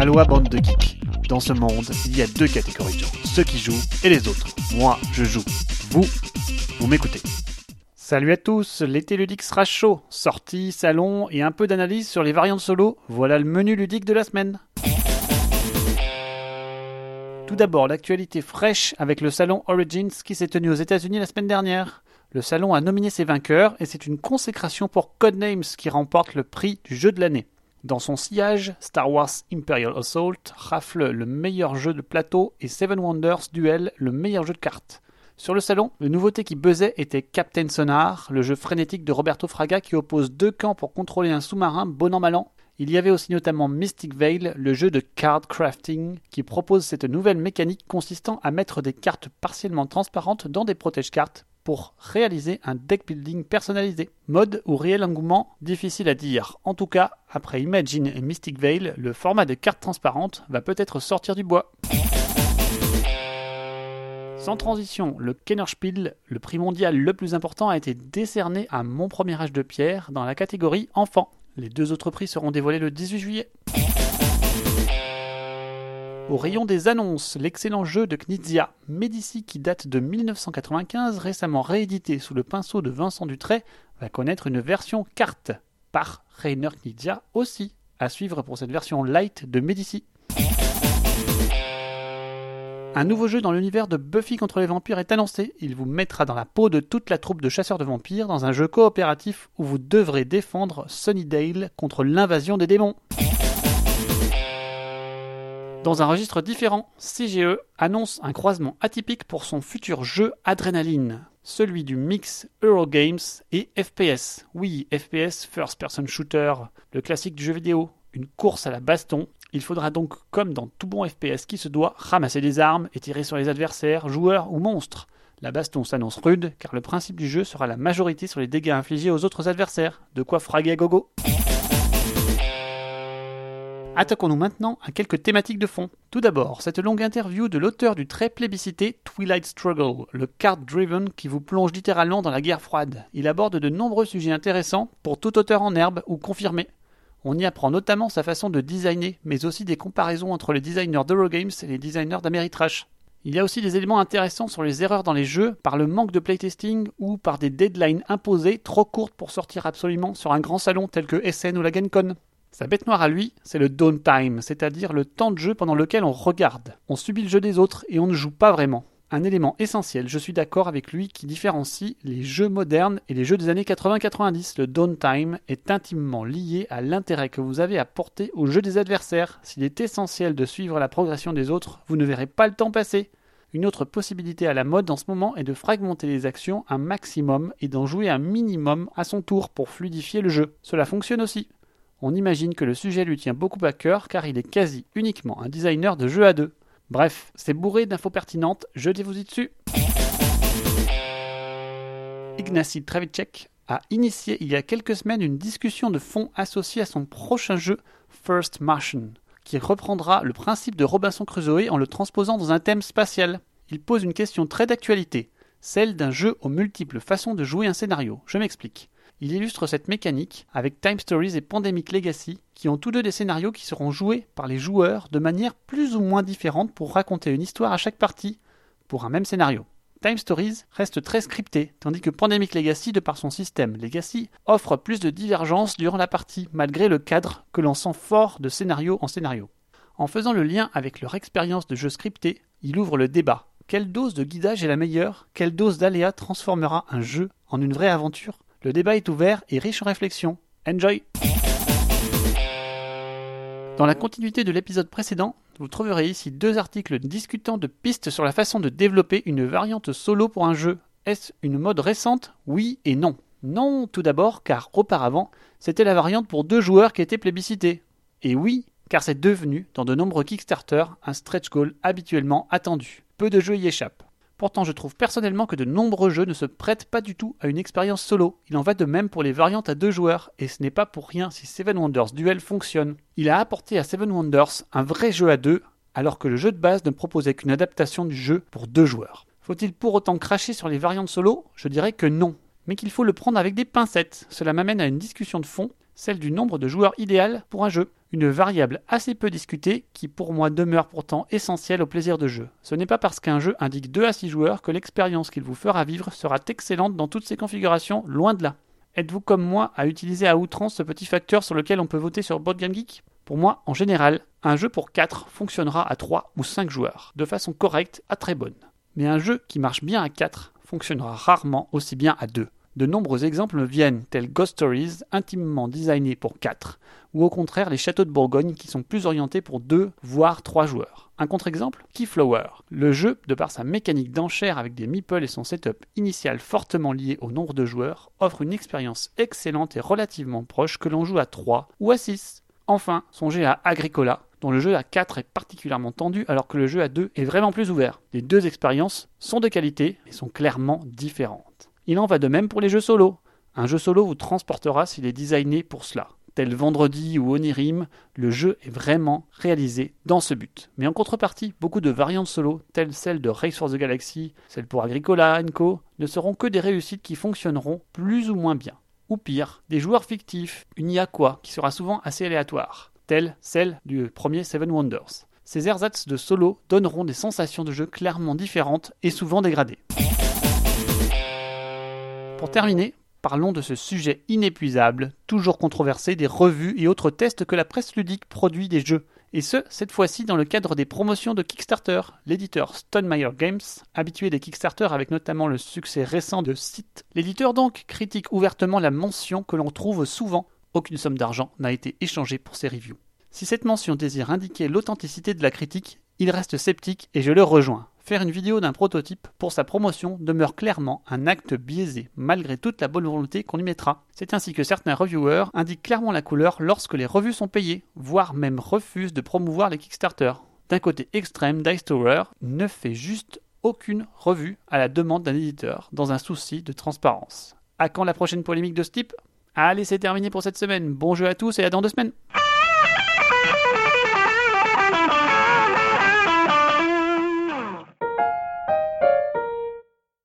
Aloha bande de geeks. Dans ce monde, il y a deux catégories de gens, ceux qui jouent et les autres. Moi, je joue. Vous, vous m'écoutez. Salut à tous, l'été ludique sera chaud. Sortie, salon et un peu d'analyse sur les variantes solo. Voilà le menu ludique de la semaine. Tout d'abord, l'actualité fraîche avec le salon Origins qui s'est tenu aux États-Unis la semaine dernière. Le salon a nominé ses vainqueurs et c'est une consécration pour Codenames qui remporte le prix du jeu de l'année. Dans son sillage, Star Wars Imperial Assault rafle le meilleur jeu de plateau et Seven Wonders Duel le meilleur jeu de cartes. Sur le salon, le nouveauté qui buzzait était Captain Sonar, le jeu frénétique de Roberto Fraga qui oppose deux camps pour contrôler un sous-marin bon an mal an. Il y avait aussi notamment Mystic Veil, le jeu de card crafting, qui propose cette nouvelle mécanique consistant à mettre des cartes partiellement transparentes dans des protège-cartes pour réaliser un deck building personnalisé. Mode ou réel engouement, difficile à dire. En tout cas, après Imagine et Mystic Veil, le format de cartes transparentes va peut-être sortir du bois. Sans transition, le Kennerspiel, le prix mondial le plus important, a été décerné à Mon Premier Âge de Pierre dans la catégorie Enfant. Les deux autres prix seront dévoilés le 18 juillet. Au rayon des annonces, l'excellent jeu de Knizia, Medici qui date de 1995, récemment réédité sous le pinceau de Vincent Dutray, va connaître une version carte par Rainer Knizia aussi. À suivre pour cette version light de Medici. Un nouveau jeu dans l'univers de Buffy contre les vampires est annoncé. Il vous mettra dans la peau de toute la troupe de chasseurs de vampires dans un jeu coopératif où vous devrez défendre Sunnydale contre l'invasion des démons. Dans un registre différent, CGE annonce un croisement atypique pour son futur jeu Adrenaline, celui du mix Eurogames et FPS. Oui, FPS, First Person Shooter, le classique du jeu vidéo, une course à la baston. Il faudra donc, comme dans tout bon FPS qui se doit, ramasser des armes et tirer sur les adversaires, joueurs ou monstres. La baston s'annonce rude car le principe du jeu sera la majorité sur les dégâts infligés aux autres adversaires. De quoi fraguer gogo. Attaquons-nous maintenant à quelques thématiques de fond. Tout d'abord, cette longue interview de l'auteur du très plébiscité Twilight Struggle, le card-driven qui vous plonge littéralement dans la guerre froide. Il aborde de nombreux sujets intéressants pour tout auteur en herbe ou confirmé. On y apprend notamment sa façon de designer, mais aussi des comparaisons entre les designers d'Eurogames et les designers d'Ameritrash. Il y a aussi des éléments intéressants sur les erreurs dans les jeux par le manque de playtesting ou par des deadlines imposées trop courtes pour sortir absolument sur un grand salon tel que SN ou la GenCon. Sa bête noire à lui, c'est le downtime, c'est-à-dire le temps de jeu pendant lequel on regarde. On subit le jeu des autres et on ne joue pas vraiment. Un élément essentiel, je suis d'accord avec lui, qui différencie les jeux modernes et les jeux des années 80-90. Le downtime est intimement lié à l'intérêt que vous avez à porter au jeu des adversaires. S'il est essentiel de suivre la progression des autres, vous ne verrez pas le temps passer. Une autre possibilité à la mode en ce moment est de fragmenter les actions un maximum et d'en jouer un minimum à son tour pour fluidifier le jeu. Cela fonctionne aussi. On imagine que le sujet lui tient beaucoup à cœur car il est quasi uniquement un designer de jeux à deux. Bref, c'est bourré d'infos pertinentes, jetez-vous-y dessus. Ignacy Travicek a initié il y a quelques semaines une discussion de fond associée à son prochain jeu First Martian, qui reprendra le principe de Robinson Crusoe en le transposant dans un thème spatial. Il pose une question très d'actualité, celle d'un jeu aux multiples façons de jouer un scénario. Je m'explique. Il illustre cette mécanique avec Time Stories et Pandemic Legacy, qui ont tous deux des scénarios qui seront joués par les joueurs de manière plus ou moins différente pour raconter une histoire à chaque partie, pour un même scénario. Time Stories reste très scripté, tandis que Pandemic Legacy, de par son système Legacy, offre plus de divergence durant la partie, malgré le cadre que l'on sent fort de scénario en scénario. En faisant le lien avec leur expérience de jeu scripté, il ouvre le débat. Quelle dose de guidage est la meilleure? Quelle dose d'aléa transformera un jeu en une vraie aventure? Le débat est ouvert et riche en réflexions. Enjoy Dans la continuité de l'épisode précédent, vous trouverez ici deux articles discutant de pistes sur la façon de développer une variante solo pour un jeu. Est-ce une mode récente? Oui et non. Non, tout d'abord, car auparavant, c'était la variante pour deux joueurs qui était plébiscitée. Et oui, car c'est devenu, dans de nombreux Kickstarter, un stretch goal habituellement attendu. Peu de jeux y échappent. Pourtant, je trouve personnellement que de nombreux jeux ne se prêtent pas du tout à une expérience solo. Il en va de même pour les variantes à deux joueurs, et ce n'est pas pour rien si Seven Wonders Duel fonctionne. Il a apporté à Seven Wonders un vrai jeu à deux, alors que le jeu de base ne proposait qu'une adaptation du jeu pour deux joueurs. Faut-il pour autant cracher sur les variantes solo? Je dirais que non, mais qu'il faut le prendre avec des pincettes. Cela m'amène à une discussion de fond, celle du nombre de joueurs idéal pour un jeu. Une variable assez peu discutée qui pour moi demeure pourtant essentielle au plaisir de jeu. Ce n'est pas parce qu'un jeu indique 2 à 6 joueurs que l'expérience qu'il vous fera vivre sera excellente dans toutes ses configurations, loin de là. Êtes-vous comme moi à utiliser à outrance ce petit facteur sur lequel on peut voter sur Board Game Geek? Pour moi, en général, un jeu pour 4 fonctionnera à 3 ou 5 joueurs, de façon correcte à très bonne. Mais un jeu qui marche bien à 4 fonctionnera rarement aussi bien à 2. De nombreux exemples viennent, tels Ghost Stories, intimement designés pour 4, ou au contraire les châteaux de Bourgogne qui sont plus orientés pour 2 voire 3 joueurs. Un contre-exemple, Keyflower. Le jeu, de par sa mécanique d'enchère avec des meeples et son setup initial fortement lié au nombre de joueurs, offre une expérience excellente et relativement proche que l'on joue à 3 ou à 6. Enfin, songez à Agricola, dont le jeu à 4 est particulièrement tendu alors que le jeu à 2 est vraiment plus ouvert. Les deux expériences sont de qualité mais sont clairement différentes. Il en va de même pour les jeux solo. Un jeu solo vous transportera s'il est designé pour cela. Tel Vendredi ou Onirim, le jeu est vraiment réalisé dans ce but. Mais en contrepartie, beaucoup de variantes solo, telles celles de Race for the Galaxy, celles pour Agricola, Co, ne seront que des réussites qui fonctionneront plus ou moins bien. Ou pire, des joueurs fictifs, une IA qui sera souvent assez aléatoire, telle celle du premier Seven Wonders. Ces ersatz de solo donneront des sensations de jeu clairement différentes et souvent dégradées. Pour terminer, parlons de ce sujet inépuisable, toujours controversé des revues et autres tests que la presse ludique produit des jeux. Et ce, cette fois-ci dans le cadre des promotions de Kickstarter. L'éditeur Stonemeyer Games, habitué des Kickstarter avec notamment le succès récent de Site, l'éditeur donc critique ouvertement la mention que l'on trouve souvent aucune somme d'argent n'a été échangée pour ces reviews. Si cette mention désire indiquer l'authenticité de la critique, il reste sceptique et je le rejoins. Faire une vidéo d'un prototype pour sa promotion demeure clairement un acte biaisé, malgré toute la bonne volonté qu'on y mettra. C'est ainsi que certains reviewers indiquent clairement la couleur lorsque les revues sont payées, voire même refusent de promouvoir les Kickstarter. D'un côté extrême, Dice Tower ne fait juste aucune revue à la demande d'un éditeur, dans un souci de transparence. À quand la prochaine polémique de ce type? Allez, c'est terminé pour cette semaine. Bon jeu à tous et à dans deux semaines.